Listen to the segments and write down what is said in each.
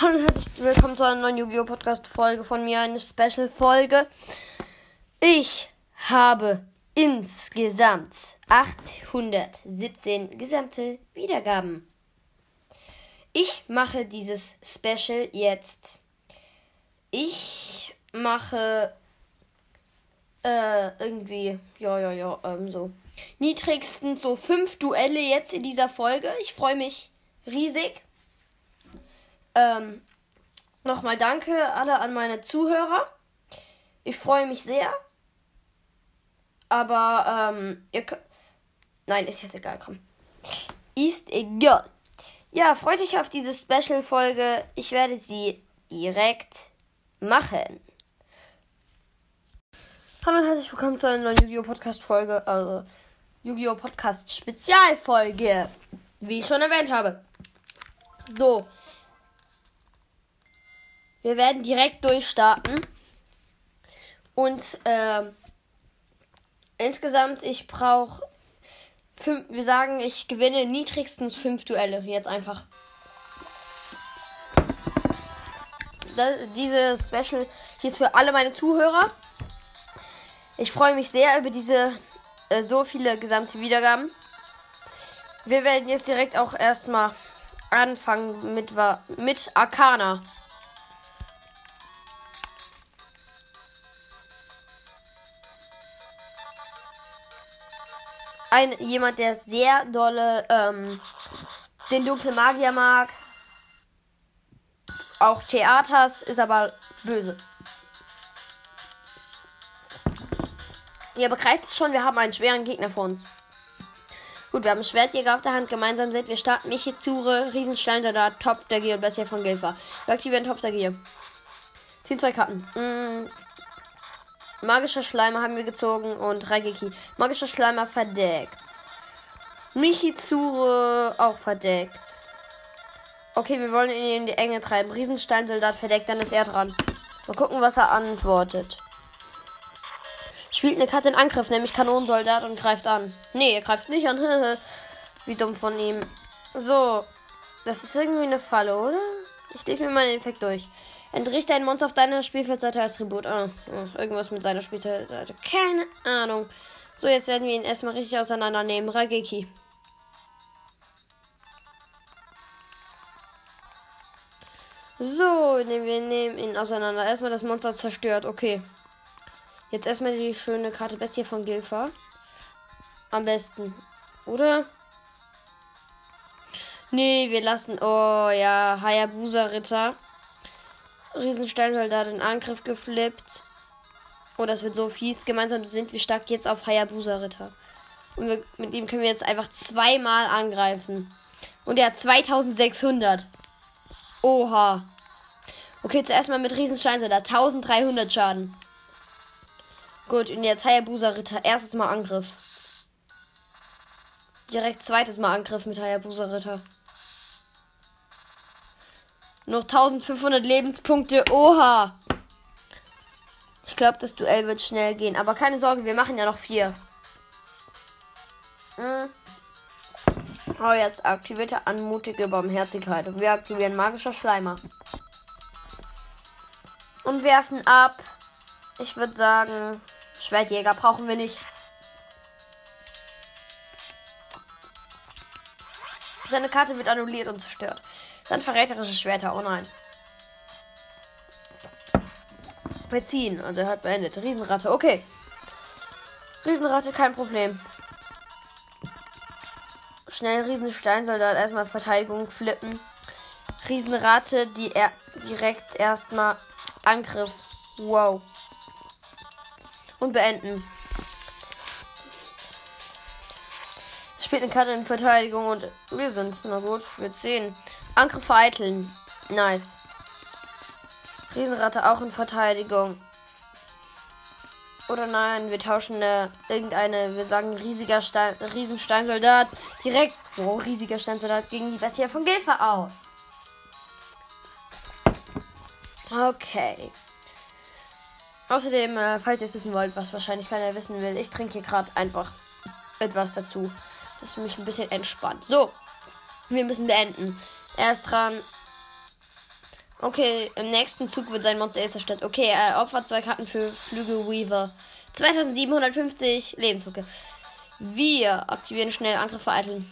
Hallo und herzlich willkommen zu einer neuen Yu-Gi-Oh! Podcast-Folge von mir, eine Special-Folge. Ich habe insgesamt 817 gesamte Wiedergaben. Ich mache dieses Special jetzt. Ich mache äh, irgendwie, ja, ja, ja, ähm, so niedrigstens so fünf Duelle jetzt in dieser Folge. Ich freue mich riesig. Ähm, Nochmal danke alle an meine Zuhörer. Ich freue mich sehr. Aber, ähm, ihr könnt. Nein, ist jetzt egal, komm. Ist egal. Ja, freut euch auf diese Special-Folge. Ich werde sie direkt machen. Hallo und herzlich willkommen zu einer neuen Yu-Gi-Oh! Podcast-Folge. Also, Yu-Gi-Oh! Podcast Spezialfolge. Wie ich schon erwähnt habe. So. Wir werden direkt durchstarten. Und ähm, insgesamt, ich brauche wir sagen, ich gewinne niedrigstens fünf Duelle. Jetzt einfach. Das, diese Special ist jetzt für alle meine Zuhörer. Ich freue mich sehr über diese äh, so viele gesamte Wiedergaben. Wir werden jetzt direkt auch erstmal anfangen mit, mit Arcana. Ein jemand, der sehr dolle ähm, den dunklen Magier mag. Auch Theaters ist aber böse. Ja, begreift es schon, wir haben einen schweren Gegner vor uns. Gut, wir haben Schwertjäger auf der Hand. Gemeinsam sind wir starten Michizure, Riesensteinsoldat, Top der Gier und Bessie von Gilfa. Wir aktivieren Top der Gier. Ziehen zwei Karten. Mm, Magischer Schleimer haben wir gezogen und Raigeki. Magischer Schleimer verdeckt. Michizure auch verdeckt. Okay, wir wollen ihn in die Enge treiben. Riesensteinsoldat verdeckt, dann ist er dran. Mal gucken, was er antwortet. Spielt eine Karte in Angriff, nämlich Kanonensoldat und greift an. Nee, er greift nicht an. Wie dumm von ihm. So. Das ist irgendwie eine Falle, oder? Ich lese mir mal den Effekt durch. Entrichte ein Monster auf deiner Spielfeldseite als Tribut. Ah, oh, irgendwas mit seiner Spielfeldseite. Keine Ahnung. So, jetzt werden wir ihn erstmal richtig auseinandernehmen. Rageki. So, wir nehmen ihn auseinander. Erstmal das Monster zerstört. Okay. Jetzt erstmal die schöne Karte Bestie von Gilfa. Am besten. Oder? Nee, wir lassen. Oh ja, Hayabusa Ritter. Riesensteinsoldat in Angriff geflippt. Oh, das wird so fies. Gemeinsam sind wir stark jetzt auf Hayabusa Ritter. Und wir, mit ihm können wir jetzt einfach zweimal angreifen. Und er hat 2600. Oha. Okay, zuerst mal mit Riesensteinsoldat. 1300 Schaden. Gut, und jetzt Hayabusa Ritter. Erstes Mal Angriff. Direkt zweites Mal Angriff mit Hayabusa Ritter. Noch 1500 Lebenspunkte. Oha. Ich glaube, das Duell wird schnell gehen. Aber keine Sorge, wir machen ja noch vier. Hm. Oh, jetzt aktivierte anmutige Barmherzigkeit. Und wir aktivieren magischer Schleimer. Und werfen ab. Ich würde sagen, Schwertjäger brauchen wir nicht. Seine Karte wird annulliert und zerstört. Dann verräterische Schwerter. Oh nein. Wir ziehen. Also er hat beendet. Riesenratte. Okay. Riesenratte, kein Problem. Schnell Riesensteinsoldat erstmal Verteidigung flippen. Riesenratte, die er direkt erstmal Angriff. Wow. Und beenden. Spielt eine Karte in Verteidigung und wir sind. Na gut, wir sehen. Angriff vereiteln. Nice. Riesenratte auch in Verteidigung. Oder nein, wir tauschen eine, irgendeine, wir sagen riesiger Stein, Riesensteinsoldat direkt, oh, riesiger Steinsoldat gegen die Bestie von Gilfa aus. Okay. Außerdem, äh, falls ihr es wissen wollt, was wahrscheinlich keiner wissen will, ich trinke hier gerade einfach etwas dazu. Das mich ein bisschen entspannt. So, wir müssen beenden. Er ist dran. Okay, im nächsten Zug wird sein Monster zerstört. Okay, er opfert zwei Karten für Flügel Weaver. 2750 Lebenspunkte. Wir aktivieren schnell Angriff vereiteln.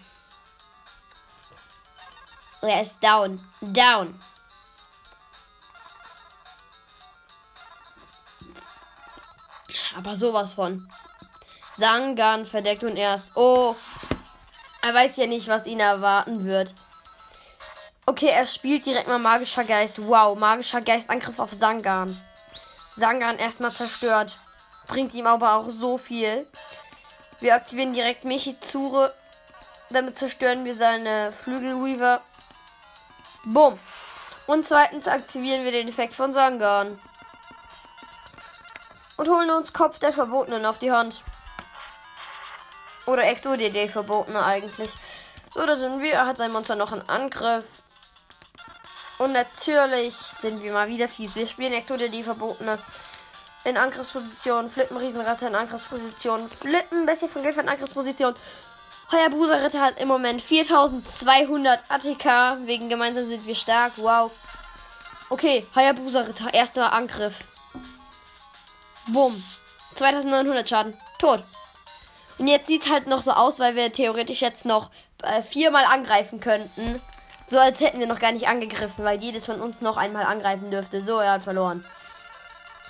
Er ist down. Down. Aber sowas von. Sangan verdeckt und erst. Oh. Er weiß ja nicht, was ihn erwarten wird. Okay, er spielt direkt mal magischer Geist. Wow, magischer Geist Angriff auf Sangan. Sangan erstmal zerstört. Bringt ihm aber auch so viel. Wir aktivieren direkt Michizure. Damit zerstören wir seine Flügelweaver. Bumm. Und zweitens aktivieren wir den Effekt von Sangan. Und holen uns Kopf der Verbotenen auf die Hand. Oder Exo-DD Verbotene eigentlich. So, da sind wir. Hat sein Monster noch einen Angriff. Und natürlich sind wir mal wieder fies. Wir spielen Exode die Verbotene in Angriffsposition, flippen Riesenratte in Angriffsposition, flippen Bessie von Geld in Angriffsposition. Hayabusa Ritter hat im Moment 4200 ATK. Wegen gemeinsam sind wir stark. Wow. Okay, Hayabusa Ritter, erster Angriff. Bumm. 2900 Schaden. Tot. Und jetzt sieht es halt noch so aus, weil wir theoretisch jetzt noch äh, viermal angreifen könnten. So als hätten wir noch gar nicht angegriffen, weil jedes von uns noch einmal angreifen dürfte. So, er hat verloren.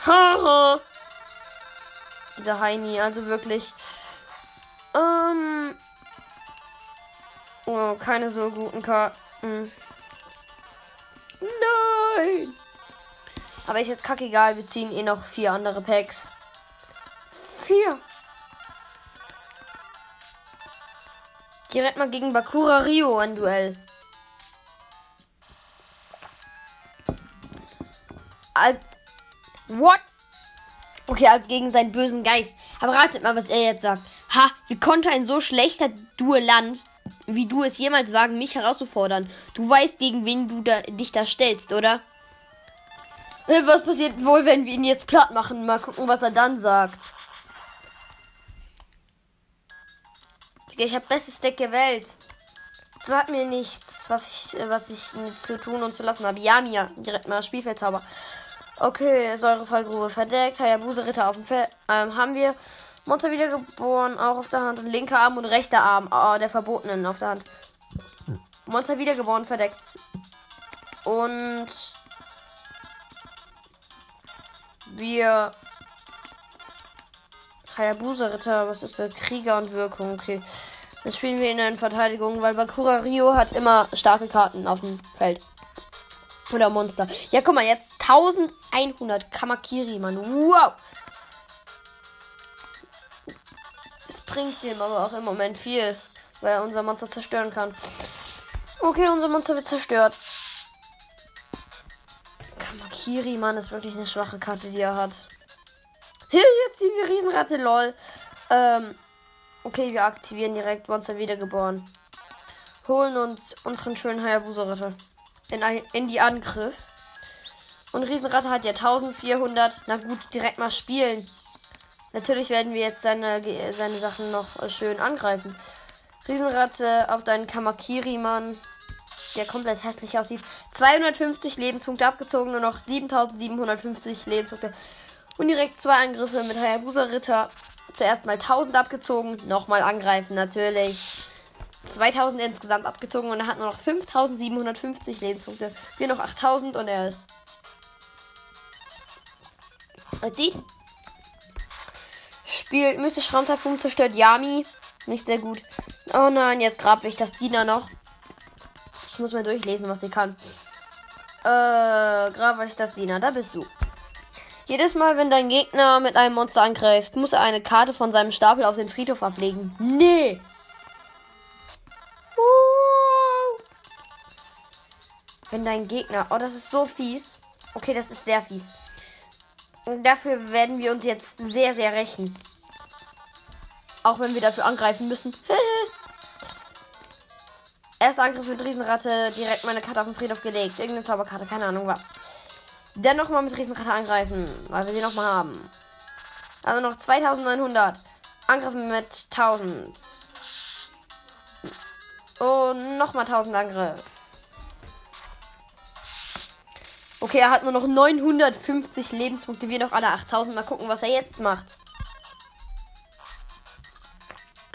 Haha. Dieser Heini, also wirklich. Ähm. Oh, keine so guten Karten. Nein! Aber ist jetzt kackegal, wir ziehen eh noch vier andere Packs. Vier. Direkt mal gegen Bakura Rio ein Duell. Als. What? Okay, als gegen seinen bösen Geist. Aber ratet mal, was er jetzt sagt. Ha, wie konnte ein so schlechter Duellant wie du es jemals wagen, mich herauszufordern? Du weißt, gegen wen du da, dich da stellst, oder? Äh, was passiert wohl, wenn wir ihn jetzt platt machen? Mal gucken, was er dann sagt. Ich habe bestes Deck der Welt. Sag mir nichts, was ich, was ich zu tun und zu lassen habe. Ja, mir. Direkt mal Spielfeldzauber. Okay, Säurefallgrube verdeckt. Hayabusa Ritter auf dem Feld. Ähm, haben wir. Monster wiedergeboren, auch auf der Hand. Und linker Arm und rechter Arm oh, der Verbotenen auf der Hand. Monster wiedergeboren verdeckt. Und. Wir. Hayabusa Ritter, was ist das? Krieger und Wirkung, okay. Dann spielen wir in Verteidigung, weil Bakura Rio hat immer starke Karten auf dem Feld. Oder Monster. Ja, guck mal, jetzt 1100 Kamakiri, Mann. Wow. Das bringt dem aber auch im Moment viel, weil er unser Monster zerstören kann. Okay, unser Monster wird zerstört. Kamakiri, Mann, ist wirklich eine schwache Karte, die er hat. Hier, jetzt ziehen wir Riesenratte, lol. Ähm, okay, wir aktivieren direkt Monster wiedergeboren. Holen uns unseren schönen Hayabusa-Ritter in, ein, in die Angriff. Und Riesenratte hat ja 1400. Na gut, direkt mal spielen. Natürlich werden wir jetzt seine, seine Sachen noch schön angreifen. Riesenratte auf deinen Kamakiri-Mann, der komplett hässlich aussieht. 250 Lebenspunkte abgezogen, nur noch 7750 Lebenspunkte. Und direkt zwei Angriffe mit Hayabusa Ritter. Zuerst mal 1000 abgezogen, nochmal angreifen, natürlich. 2000 insgesamt abgezogen und er hat nur noch 5750 Lebenspunkte. Wir noch 8000 und er ist. Jetzt sieht. Spielt mystisch Raumtyphoon zerstört Yami. Nicht sehr gut. Oh nein, jetzt grab ich das Diener noch. Ich muss mal durchlesen, was sie kann. Äh, grab ich das Diener. Da bist du. Jedes Mal, wenn dein Gegner mit einem Monster angreift, muss er eine Karte von seinem Stapel auf den Friedhof ablegen. Nee. Wenn dein Gegner. Oh, das ist so fies. Okay, das ist sehr fies. Und dafür werden wir uns jetzt sehr, sehr rächen. Auch wenn wir dafür angreifen müssen. Erster Angriff mit Riesenratte, direkt meine Karte auf den Friedhof gelegt. Irgendeine Zauberkarte, keine Ahnung was. Dann nochmal mit Riesenratte angreifen, weil wir sie nochmal haben. Also noch 2900. Angriffen mit 1000. Und nochmal 1000 Angriff. Okay, er hat nur noch 950 Lebenspunkte, wir noch alle 8000. Mal gucken, was er jetzt macht.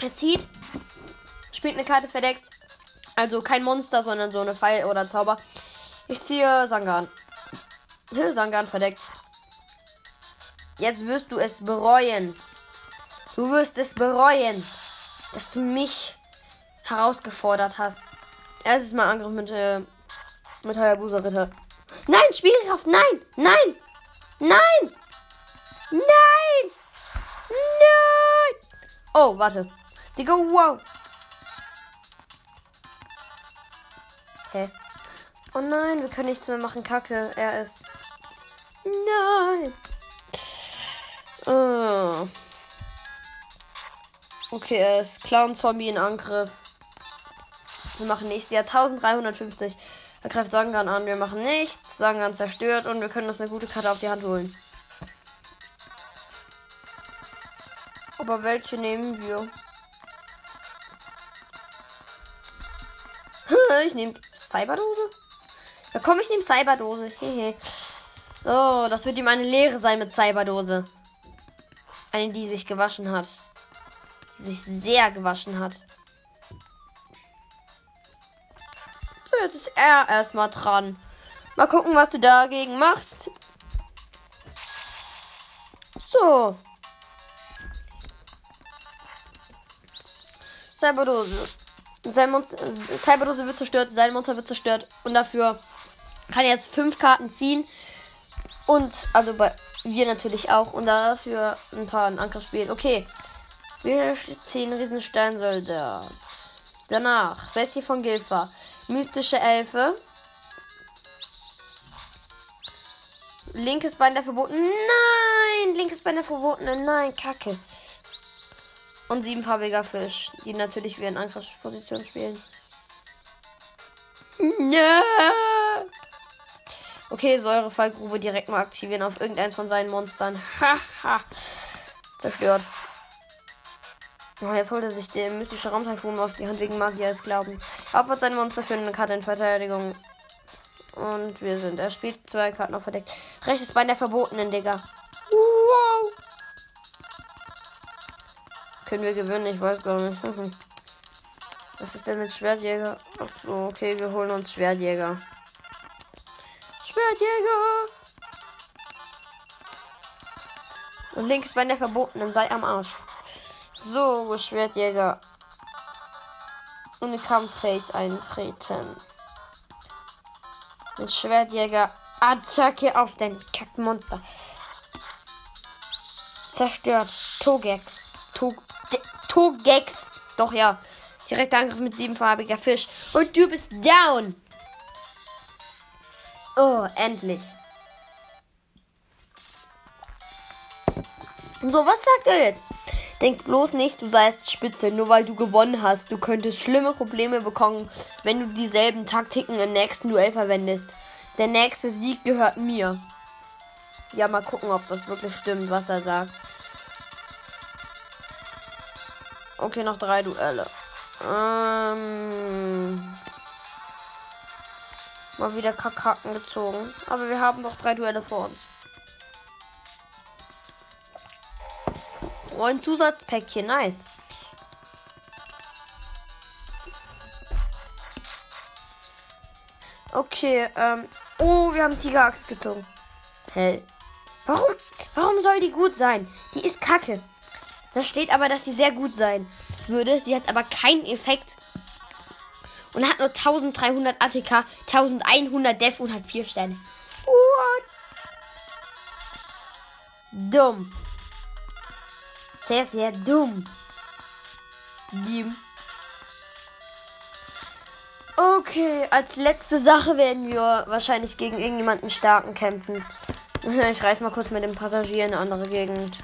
Er zieht, spielt eine Karte verdeckt. Also kein Monster, sondern so eine Pfeil oder Zauber. Ich ziehe Sangan. Sangan verdeckt. Jetzt wirst du es bereuen. Du wirst es bereuen, dass du mich herausgefordert hast. Erstes Mal Angriff mit, äh, mit Hayabusa Ritter. Nein, Spielkraft, nein, nein, nein, nein, nein. Oh, warte. Digga, wow. Hä? Oh nein, wir können nichts mehr machen. Kacke, er ist. Nein. Oh. Okay, er ist Clown-Zombie in Angriff. Wir machen nächstes Jahr 1350. Er greift Sangan an. Wir machen nichts. Sangan zerstört und wir können uns eine gute Karte auf die Hand holen. Aber welche nehmen wir? Ich nehme Cyberdose. Ja, komm, ich nehme Cyberdose. Hehe. Oh, das wird ihm eine Lehre sein mit Cyberdose. Eine, die sich gewaschen hat. Die sich sehr gewaschen hat. Jetzt ist er erstmal dran. Mal gucken, was du dagegen machst. So. Cyberdose. Cyberdose wird zerstört, sein Monster wird zerstört. Und dafür kann er jetzt fünf Karten ziehen. Und, also bei wir natürlich auch. Und dafür ein paar Angriff spielen. Okay. Wir ziehen Riesensteinsoldat. Danach, Bestie von Gilfa. Mystische Elfe. Linkes Bein der Verbotenen. Nein! Linkes Bein der Verbotenen. Nein, Kacke. Und siebenfarbiger Fisch, die natürlich wie in Angriffsposition spielen. Ja. Okay, Säurefallgrube direkt mal aktivieren auf irgendeins von seinen Monstern. Haha. Zerstört. Oh, jetzt holt er sich den mystischen Raumtyphon auf die Hand wegen Magier des Glaubens. Opfert sein Monster für eine Karte in Verteidigung. Und wir sind. Er spielt zwei Karten auf verdeckt. Rechtes Bein der Verbotenen, Digga. Wow. Können wir gewinnen? Ich weiß gar nicht. Was ist denn mit Schwertjäger? Achso, okay, wir holen uns Schwertjäger. Schwertjäger! Und links bei der Verbotenen, sei am Arsch. So, Schwertjäger. Und in Kampfphase eintreten. Mit Schwertjäger. Attacke auf den Kackmonster. Zerstört. Togex. Tog Togex. Doch ja. Direkter Angriff mit siebenfarbiger Fisch. Und du bist down. Oh, endlich. So, was sagt er jetzt? Denk bloß nicht, du seist spitze, nur weil du gewonnen hast. Du könntest schlimme Probleme bekommen, wenn du dieselben Taktiken im nächsten Duell verwendest. Der nächste Sieg gehört mir. Ja, mal gucken, ob das wirklich stimmt, was er sagt. Okay, noch drei Duelle. Ähm, mal wieder Kakaken gezogen. Aber wir haben noch drei Duelle vor uns. Ein Zusatzpäckchen. Nice. Okay, ähm. Oh, wir haben Tigeraxt gezogen. Hell. Warum? Warum soll die gut sein? Die ist kacke. Da steht aber, dass sie sehr gut sein würde. Sie hat aber keinen Effekt. Und hat nur 1300 ATK, 1100 Def und hat 4 Sterne. What? Dumm. Sehr, sehr dumm. Beam. Okay, als letzte Sache werden wir wahrscheinlich gegen irgendjemanden starken kämpfen. Ich reiß mal kurz mit dem Passagier in eine andere Gegend.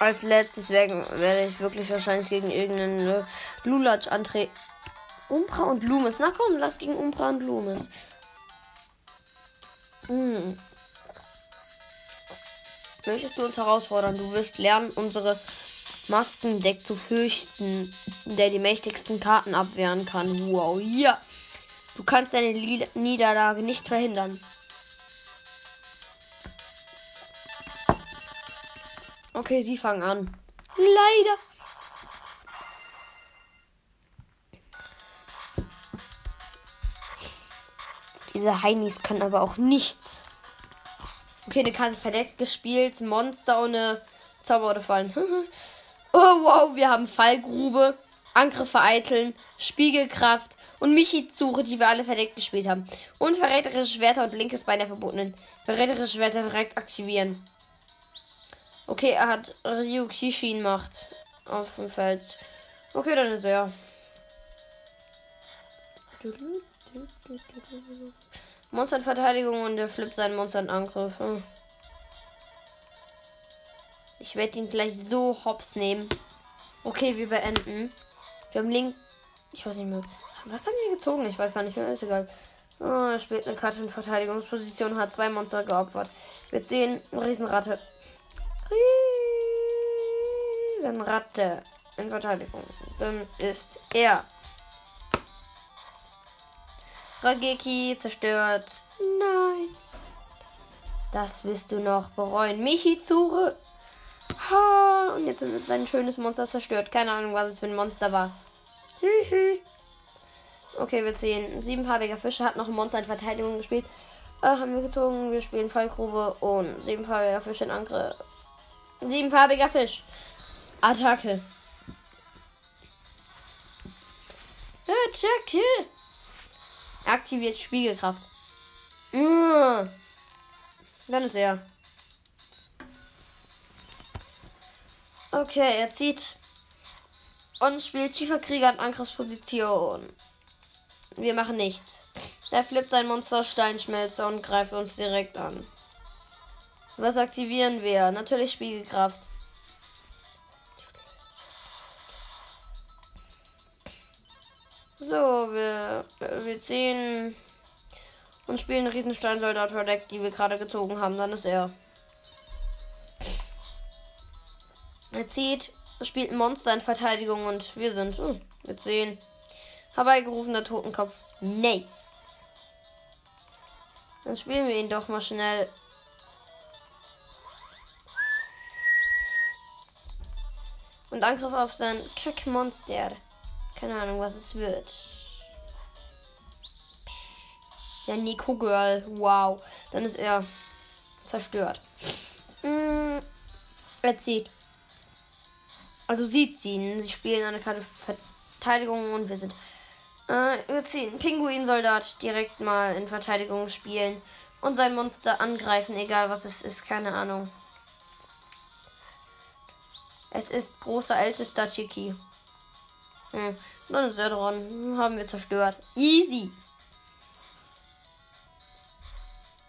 Als letztes werde ich wirklich wahrscheinlich gegen irgendeinen äh, Lulatsch antreten. Umbra und Lumis. Na komm, lass gegen Umbra und Lumis. Hm. Möchtest du uns herausfordern? Du wirst lernen, unsere Maskendeck zu fürchten, der die mächtigsten Karten abwehren kann. Wow, ja. Du kannst deine Niederlage nicht verhindern. Okay, sie fangen an. Leider. Diese Heinis können aber auch nichts. Okay, eine Karte verdeckt gespielt. Monster ohne Zauber oder Fallen. oh, wow, wir haben Fallgrube, Angriff vereiteln, Spiegelkraft und Michi-Suche, die wir alle verdeckt gespielt haben. Und verräterische Schwerter und linkes Bein der Verbotenen. Verräterische Schwerter direkt aktivieren. Okay, er hat Ryu Kishin Macht auf dem Feld. Okay, dann ist er. Monster Verteidigung und er flippt seinen Monster in Angriff. Hm. Ich werde ihn gleich so hops nehmen. Okay, wir beenden. Wir haben Link. Ich weiß nicht mehr. Was haben wir gezogen? Ich weiß gar nicht mehr. Ist egal. Oh, er spielt eine Karte in Verteidigungsposition, hat zwei Monster geopfert. Wir sehen Riesenratte. Riesenratte in Verteidigung. Dann ist er. Rageki zerstört. Nein. Das wirst du noch bereuen. Michizure. Ha, und jetzt wird sein schönes Monster zerstört. Keine Ahnung, was es für ein Monster war. okay, wir sehen. Siebenfarbiger Fische hat noch ein Monster in Verteidigung gespielt. Äh, haben wir gezogen. Wir spielen Fallgrube und siebenfarbiger Fisch in Angriff. Siebenfarbiger Fisch. Attacke. Attacke. Aktiviert Spiegelkraft. Mmh. Dann ist er. Okay, er zieht und spielt Schieferkrieger in Angriffsposition. Wir machen nichts. Er flippt sein Monster Steinschmelzer und greift uns direkt an. Was aktivieren wir? Natürlich Spiegelkraft. So, wir, wir ziehen und spielen Riesensteinsoldat verdeckt, die wir gerade gezogen haben. Dann ist er. Er zieht, spielt ein Monster in Verteidigung und wir sind, hm, wir sehen. Herbeigerufener Totenkopf. Nice. Dann spielen wir ihn doch mal schnell. Und Angriff auf sein Check-Monster. Keine Ahnung, was es wird. Ja, Nico Girl. Wow. Dann ist er zerstört. Mm, er zieht. Also sieht sie. Sie spielen eine Karte Verteidigung und wir sind. Äh, wir ziehen. Pinguin-Soldat direkt mal in Verteidigung spielen. Und sein Monster angreifen, egal was es ist. Keine Ahnung. Es ist großer ältester Chiki. Hm. Dann ist er dran. Haben wir zerstört. Easy.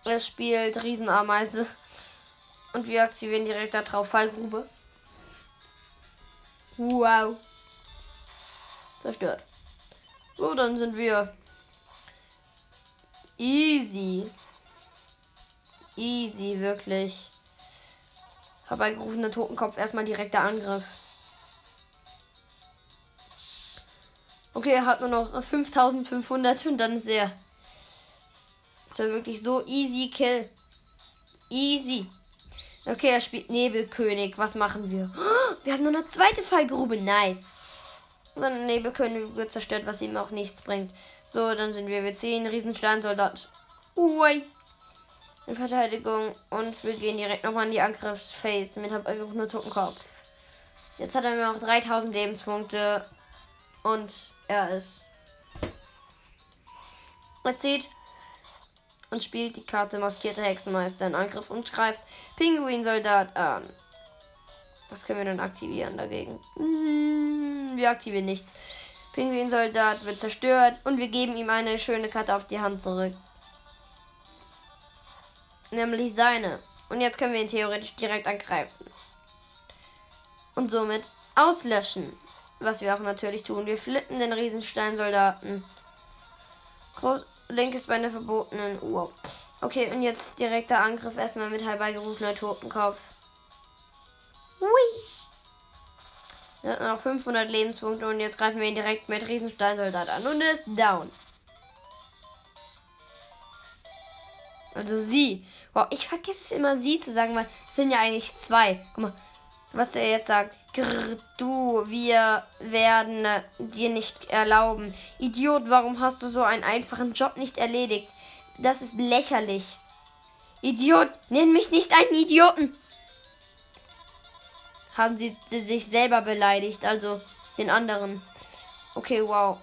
Es spielt Riesenameise. Und wir aktivieren direkt da drauf Fallgrube. Wow. Zerstört. So, dann sind wir. Easy. Easy, wirklich. Herbeigerufener Totenkopf. Erstmal direkter Angriff. Okay, er hat nur noch 5500 und dann ist er. Das war wirklich so easy kill. Easy. Okay, er spielt Nebelkönig. Was machen wir? Wir haben nur eine zweite Fallgrube. Nice. Dann Nebelkönig wird zerstört, was ihm auch nichts bringt. So, dann sind wir. Wir ziehen Riesensteinsoldat. Ui. In Verteidigung. Und wir gehen direkt nochmal in die Angriffsphase mit nur Totenkopf. Jetzt hat er mir auch 3000 Lebenspunkte. Und er ist. Er zieht und spielt die Karte Maskierte Hexenmeister in Angriff und greift Pinguinsoldat an. Was können wir dann aktivieren dagegen? Hm, wir aktivieren nichts. Pinguinsoldat wird zerstört und wir geben ihm eine schöne Karte auf die Hand zurück. Nämlich seine. Und jetzt können wir ihn theoretisch direkt angreifen. Und somit auslöschen. Was wir auch natürlich tun. Wir flippen den Riesensteinsoldaten. Groß linkes Bein der verbotenen. Wow. Okay, und jetzt direkter Angriff erstmal mit herbeigerufener Totenkopf. Hui. Er hat noch 500 Lebenspunkte und jetzt greifen wir ihn direkt mit Riesensteinsoldat an und ist down. Also sie. Wow, ich vergesse es immer sie zu sagen, weil es sind ja eigentlich zwei. Guck mal, was er jetzt sagt. Grr, du, wir werden dir nicht erlauben. Idiot, warum hast du so einen einfachen Job nicht erledigt? Das ist lächerlich. Idiot, nenn mich nicht einen Idioten. Haben sie, sie sich selber beleidigt, also den anderen. Okay, wow.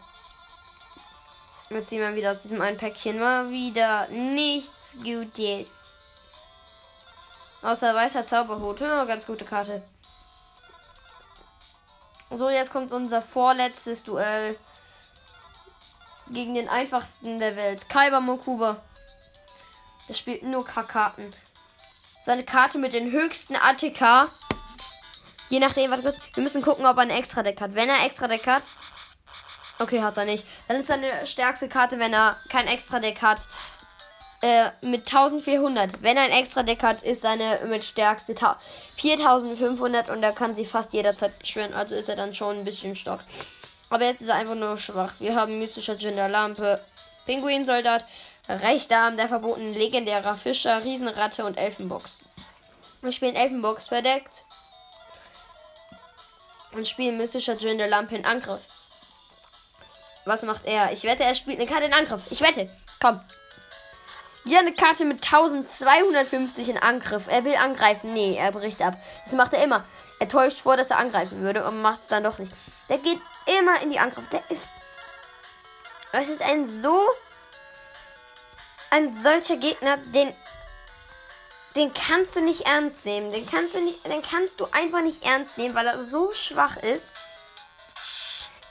Jetzt ziehen wir wieder aus diesem einen Päckchen mal wieder nichts Gutes. Außer weißer Zauberhut. Ja, ganz gute Karte. So, jetzt kommt unser vorletztes Duell gegen den einfachsten der Welt. Kaiba Mokuba. Der spielt nur K-Karten. Seine Karte mit den höchsten ATK. Je nachdem, warte kurz. Wir müssen gucken, ob er ein Extra-Deck hat. Wenn er Extra-Deck hat. Okay, hat er nicht. Dann ist seine stärkste Karte, wenn er kein Extra-Deck hat. Äh, mit 1400. Wenn er ein Extra-Deck hat, ist seine mit stärkste 4500 und er kann sie fast jederzeit beschwören. Also ist er dann schon ein bisschen stark. Aber jetzt ist er einfach nur schwach. Wir haben mystischer Djinn der Lampe, Pinguinsoldat, rechter Arm der verbotenen legendärer Fischer, Riesenratte und Elfenbox. Wir spielen Elfenbox verdeckt und spielen mystischer Djinn der Lampe in Angriff. Was macht er? Ich wette, er spielt eine Karte in Angriff. Ich wette. Komm, hier eine Karte mit 1250 in Angriff. Er will angreifen. Nee, er bricht ab. Das macht er immer. Er täuscht vor, dass er angreifen würde und macht es dann doch nicht. Der geht immer in die Angriff. Der ist. Das ist ein so. Ein solcher Gegner, den. Den kannst du nicht ernst nehmen. Den kannst du nicht. Den kannst du einfach nicht ernst nehmen, weil er so schwach ist.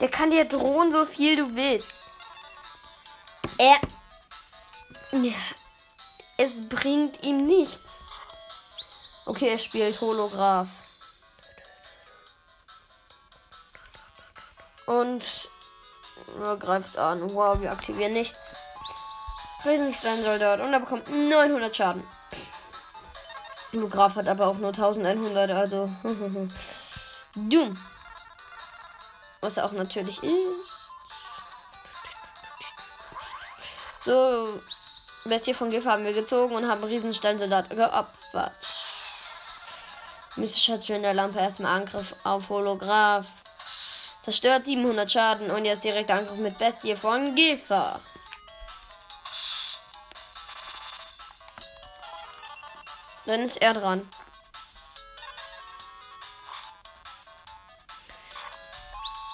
Der kann dir drohen, so viel du willst. Er. Ja, es bringt ihm nichts. Okay, er spielt Holograph. Und er greift an. Wow, wir aktivieren nichts. Riesensteinsoldat. Und er bekommt 900 Schaden. Holograph hat aber auch nur 1100, also. Dumm. Was auch natürlich ist. So, Bestie von Gif haben wir gezogen und haben Riesensteinsoldat geopfert. Mystischer Djinn der Lampe erstmal Angriff auf Holograph. Zerstört 700 Schaden und jetzt direkt Angriff mit Bestie von Gifa. Dann ist er dran.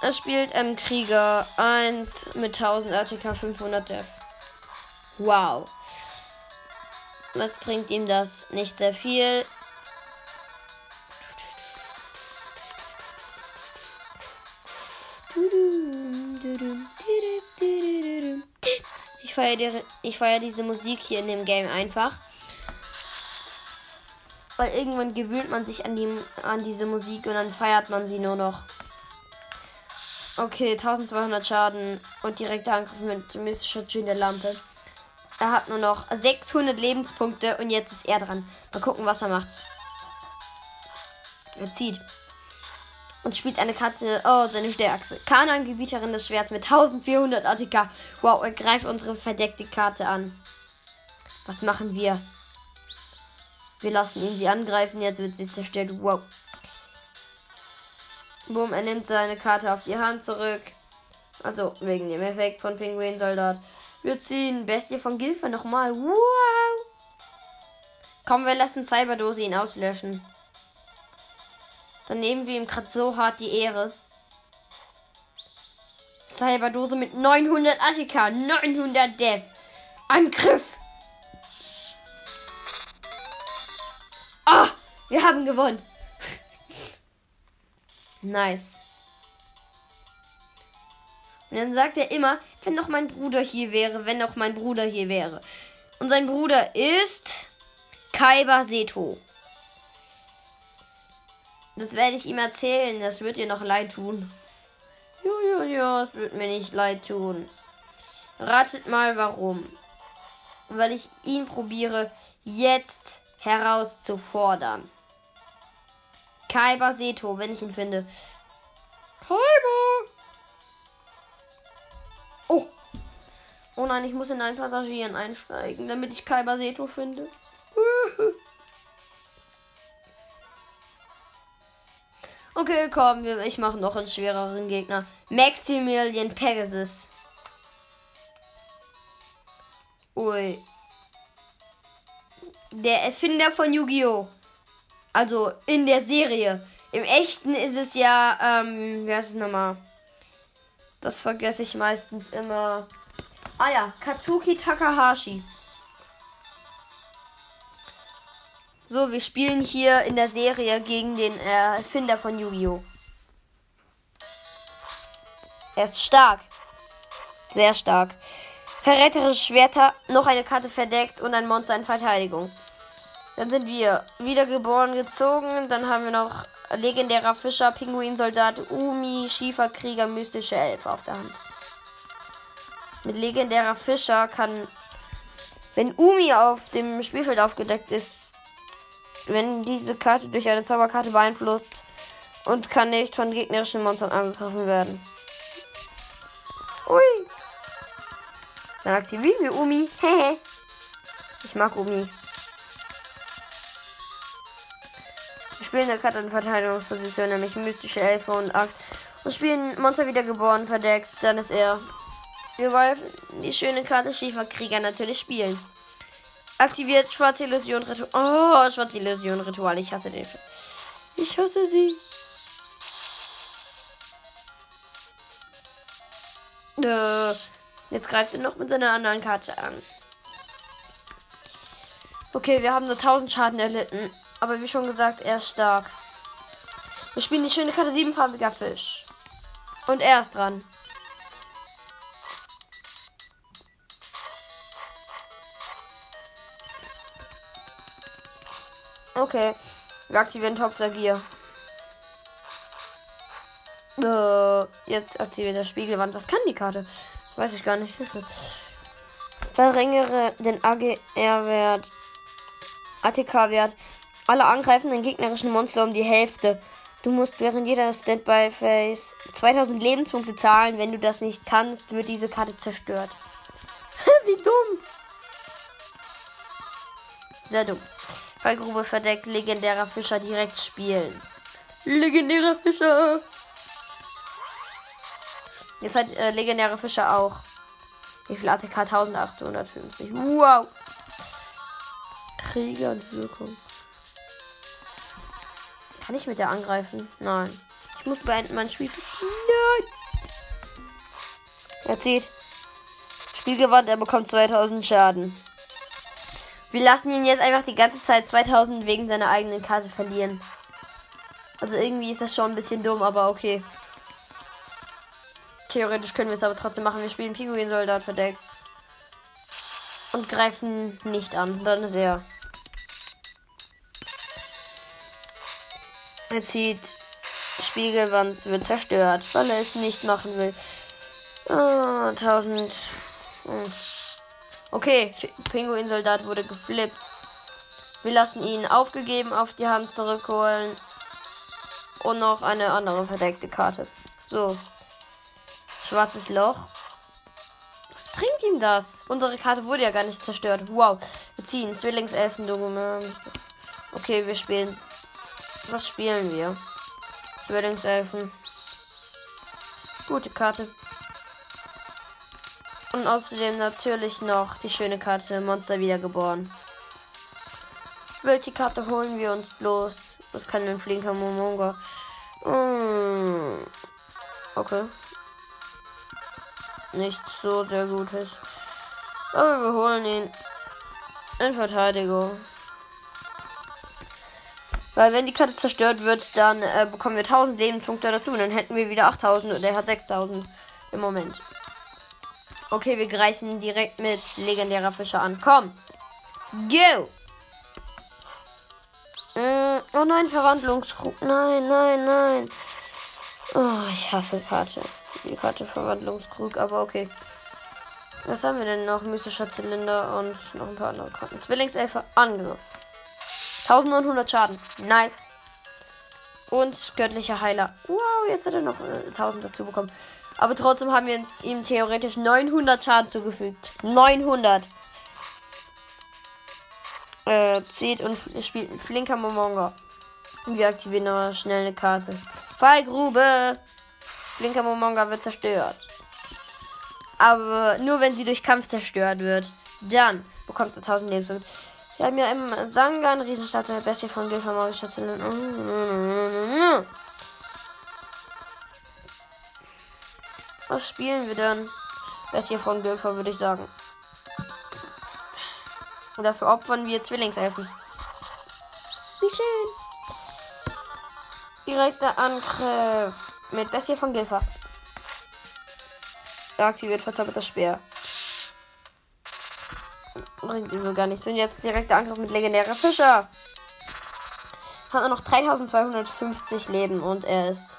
Er spielt M Krieger 1 mit 1000 ATK 500 Def. Wow. Was bringt ihm das? Nicht sehr viel. Ich feiere feier diese Musik hier in dem Game einfach. Weil irgendwann gewöhnt man sich an, die, an diese Musik und dann feiert man sie nur noch. Okay, 1200 Schaden und direkter Angriff mit mystischer der Lampe. Er hat nur noch 600 Lebenspunkte und jetzt ist er dran. Mal gucken, was er macht. Er zieht. Und spielt eine Karte. Oh, seine stärkste. Kanan, Gebieterin des Schwerts mit 1400 ATK. Wow, er greift unsere verdeckte Karte an. Was machen wir? Wir lassen ihn sie angreifen. Jetzt wird sie zerstört. Wow. Boom, er nimmt seine Karte auf die Hand zurück. Also wegen dem Effekt von Pinguin-Soldat. Wir ziehen Bestie von Gilfe nochmal. Wow. Komm, wir lassen Cyberdose ihn auslöschen. Dann nehmen wir ihm gerade so hart die Ehre. Cyberdose mit 900 Attika, 900 Dev. Angriff! Ah, wir haben gewonnen. nice. Und dann sagt er immer, wenn doch mein Bruder hier wäre, wenn doch mein Bruder hier wäre. Und sein Bruder ist Kaiba Seto. Das werde ich ihm erzählen. Das wird dir noch leid tun. Ja, ja, ja, es wird mir nicht leid tun. Ratet mal warum. Weil ich ihn probiere, jetzt herauszufordern. Kaiba Seto, wenn ich ihn finde. Kaiba! Oh nein, ich muss in einen Passagieren einsteigen, damit ich Kaiba Seto finde. Okay, komm, ich mache noch einen schwereren Gegner. Maximilian Pegasus. Ui. Der Erfinder von Yu-Gi-Oh! Also in der Serie. Im echten ist es ja, ähm, wie heißt es nochmal? Das vergesse ich meistens immer. Ah ja, Katsuki Takahashi. So, wir spielen hier in der Serie gegen den Erfinder von Yu-Gi-Oh! Er ist stark. Sehr stark. Verräterische Schwerter, noch eine Karte verdeckt und ein Monster in Verteidigung. Dann sind wir wiedergeboren gezogen. Dann haben wir noch legendärer Fischer, Pinguinsoldat, Umi, Schieferkrieger, mystische Elfe auf der Hand. Mit legendärer Fischer kann, wenn Umi auf dem Spielfeld aufgedeckt ist, wenn diese Karte durch eine Zauberkarte beeinflusst und kann nicht von gegnerischen Monstern angegriffen werden. Ui. Dann aktivieren wir Umi. Hehe. ich mag Umi. Wir spielen der Karte in Verteidigungsposition, nämlich mystische Elfe und Akt. Und spielen Monster wiedergeboren verdeckt. Dann ist er. Wir wollen die schöne Karte Schieferkrieger natürlich spielen. Aktiviert schwarze Illusion Ritual. Oh, schwarze Illusion Ritual. Ich hasse den. Ich hasse sie. Äh, jetzt greift er noch mit seiner anderen Karte an. Okay, wir haben nur 1000 Schaden erlitten. Aber wie schon gesagt, er ist stark. Wir spielen die schöne Karte siebenfarbiger Fisch. Und er ist dran. Okay. Wir aktivieren Topf der Gier. Äh, jetzt aktiviert das Spiegelwand. Was kann die Karte? Weiß ich gar nicht. Verringere den AGR-Wert. ATK-Wert. Alle angreifenden gegnerischen Monster um die Hälfte. Du musst während jeder Standby-Phase 2000 Lebenspunkte zahlen. Wenn du das nicht kannst, wird diese Karte zerstört. Wie dumm. Sehr dumm. Fallgrube verdeckt, legendärer Fischer direkt spielen. Legendärer Fischer. Jetzt hat äh, legendäre Fischer auch. Wie viel ATK? 1850. Wow. Krieger und Wirkung. Kann ich mit der angreifen? Nein. Ich muss beenden mein Spiel. Nein. Er zieht. Spielgewandt, er bekommt 2000 Schaden. Wir lassen ihn jetzt einfach die ganze Zeit 2000 wegen seiner eigenen Karte verlieren. Also irgendwie ist das schon ein bisschen dumm, aber okay. Theoretisch können wir es aber trotzdem machen. Wir spielen Pinguin-Soldat verdeckt. Und greifen nicht an. Dann ist er. Er zieht. Spiegelwand wird zerstört, weil er es nicht machen will. Oh, 1000. Hm. Okay, Pinguin-Soldat wurde geflippt. Wir lassen ihn aufgegeben auf die Hand zurückholen. Und noch eine andere verdeckte Karte. So. Schwarzes Loch. Was bringt ihm das? Unsere Karte wurde ja gar nicht zerstört. Wow. Wir ziehen Zwillingselfen-Dokument. Okay, wir spielen. Was spielen wir? Zwillingselfen. Gute Karte. Und außerdem natürlich noch die schöne Karte Monster wiedergeboren. Welche Karte holen wir uns bloß? Das kann ein flinker Momonga. Mmh. Okay. Nicht so sehr gutes. Aber wir holen ihn in Verteidigung. Weil wenn die Karte zerstört wird, dann äh, bekommen wir 1000 Lebenspunkte dazu. Und dann hätten wir wieder 8000 und er hat 6000 im Moment. Okay, wir greifen direkt mit legendärer Fischer an. Komm. Go. Äh, oh nein, Verwandlungskrug. Nein, nein, nein. Oh, ich hasse Karte. Die Karte Verwandlungskrug, aber okay. Was haben wir denn noch? Mystischer Zylinder und noch ein paar andere Karten. Zwillingselfe, Angriff. 1900 Schaden. Nice. Und göttlicher Heiler. Wow, jetzt hat er noch äh, 1000 dazu bekommen. Aber trotzdem haben wir ihm theoretisch 900 Schaden zugefügt. 900. Äh, zieht und spielt flinker Momonga. Und wir aktivieren noch schnell eine Karte. Fallgrube. Flinker Momonga wird zerstört. Aber nur wenn sie durch Kampf zerstört wird. Dann bekommt er 1000 Lebenspunkte. Wir haben ja im Sangan Riesenstadt der Bestie von Gilfer Was spielen wir dann? Bestie von Gilfer würde ich sagen. Und dafür opfern wir Zwillingselfen. Wie schön. Direkter Angriff mit Bestie von Gilfer. Aktiviert verzauberter Speer. Bringt ihm so gar nichts. Und jetzt direkter Angriff mit legendärer Fischer. Hat nur noch 3250 Leben und er ist.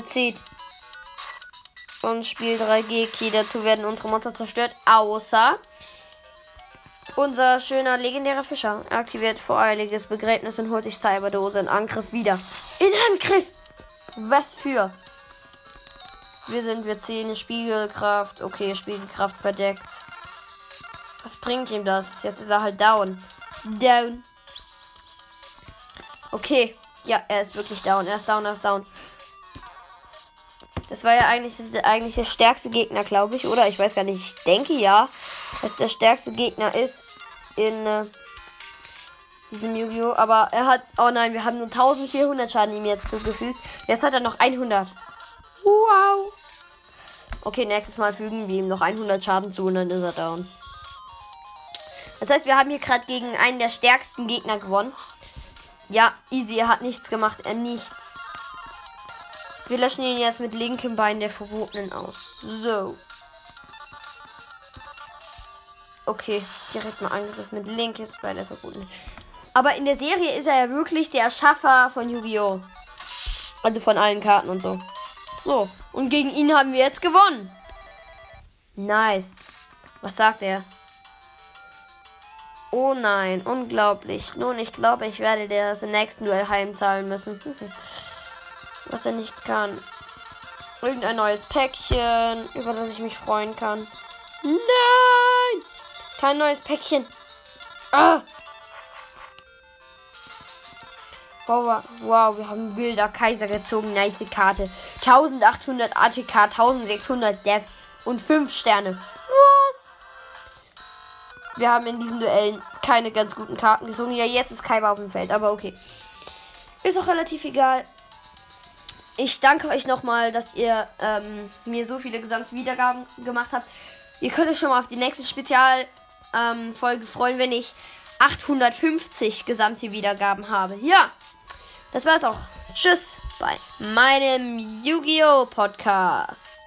Zieht. Und spielt 3 G-Key. Dazu werden unsere Monster zerstört. Außer unser schöner legendärer Fischer. Er aktiviert voreiliges Begräbnis und holt sich Cyberdose in Angriff wieder. In Angriff! Was für? Wir sind, wir ziehen Spiegelkraft. Okay, Spiegelkraft verdeckt. Was bringt ihm das? Jetzt ist er halt down. Down. Okay. Ja, er ist wirklich down. Er ist down, er ist down. Das war ja eigentlich, das eigentlich der stärkste Gegner, glaube ich, oder? Ich weiß gar nicht. Ich denke ja, dass der stärkste Gegner ist in äh, diesem Yu-Gi-Oh! Aber er hat. Oh nein, wir haben nur 1400 Schaden ihm jetzt zugefügt. Jetzt hat er noch 100. Wow. Okay, nächstes Mal fügen wir ihm noch 100 Schaden zu und dann ist er down. Das heißt, wir haben hier gerade gegen einen der stärksten Gegner gewonnen. Ja, easy. Er hat nichts gemacht. Er nichts. Wir löschen ihn jetzt mit linkem Bein der Verbotenen aus. So. Okay, direkt mal Angriff mit linkes Bein der Verbotenen. Aber in der Serie ist er ja wirklich der Erschaffer von Yu-Gi-Oh! Also von allen Karten und so. So, und gegen ihn haben wir jetzt gewonnen. Nice. Was sagt er? Oh nein, unglaublich. Nun, ich glaube, ich werde dir das im nächsten Duell heimzahlen müssen. Was er nicht kann. Irgendein neues Päckchen, über das ich mich freuen kann. Nein! Kein neues Päckchen. Ah! Wow, wow, wir haben wilder Kaiser gezogen. Nice Karte. 1800 ATK, 1600 Dev und 5 Sterne. Was? Wir haben in diesen Duellen keine ganz guten Karten gezogen. Ja, jetzt ist Kaiba auf dem Feld, aber okay. Ist auch relativ egal. Ich danke euch nochmal, dass ihr ähm, mir so viele gesamte Wiedergaben gemacht habt. Ihr könnt euch schon mal auf die nächste Spezialfolge ähm, freuen, wenn ich 850 gesamte Wiedergaben habe. Ja, das war's auch. Tschüss bei meinem Yu-Gi-Oh! Podcast.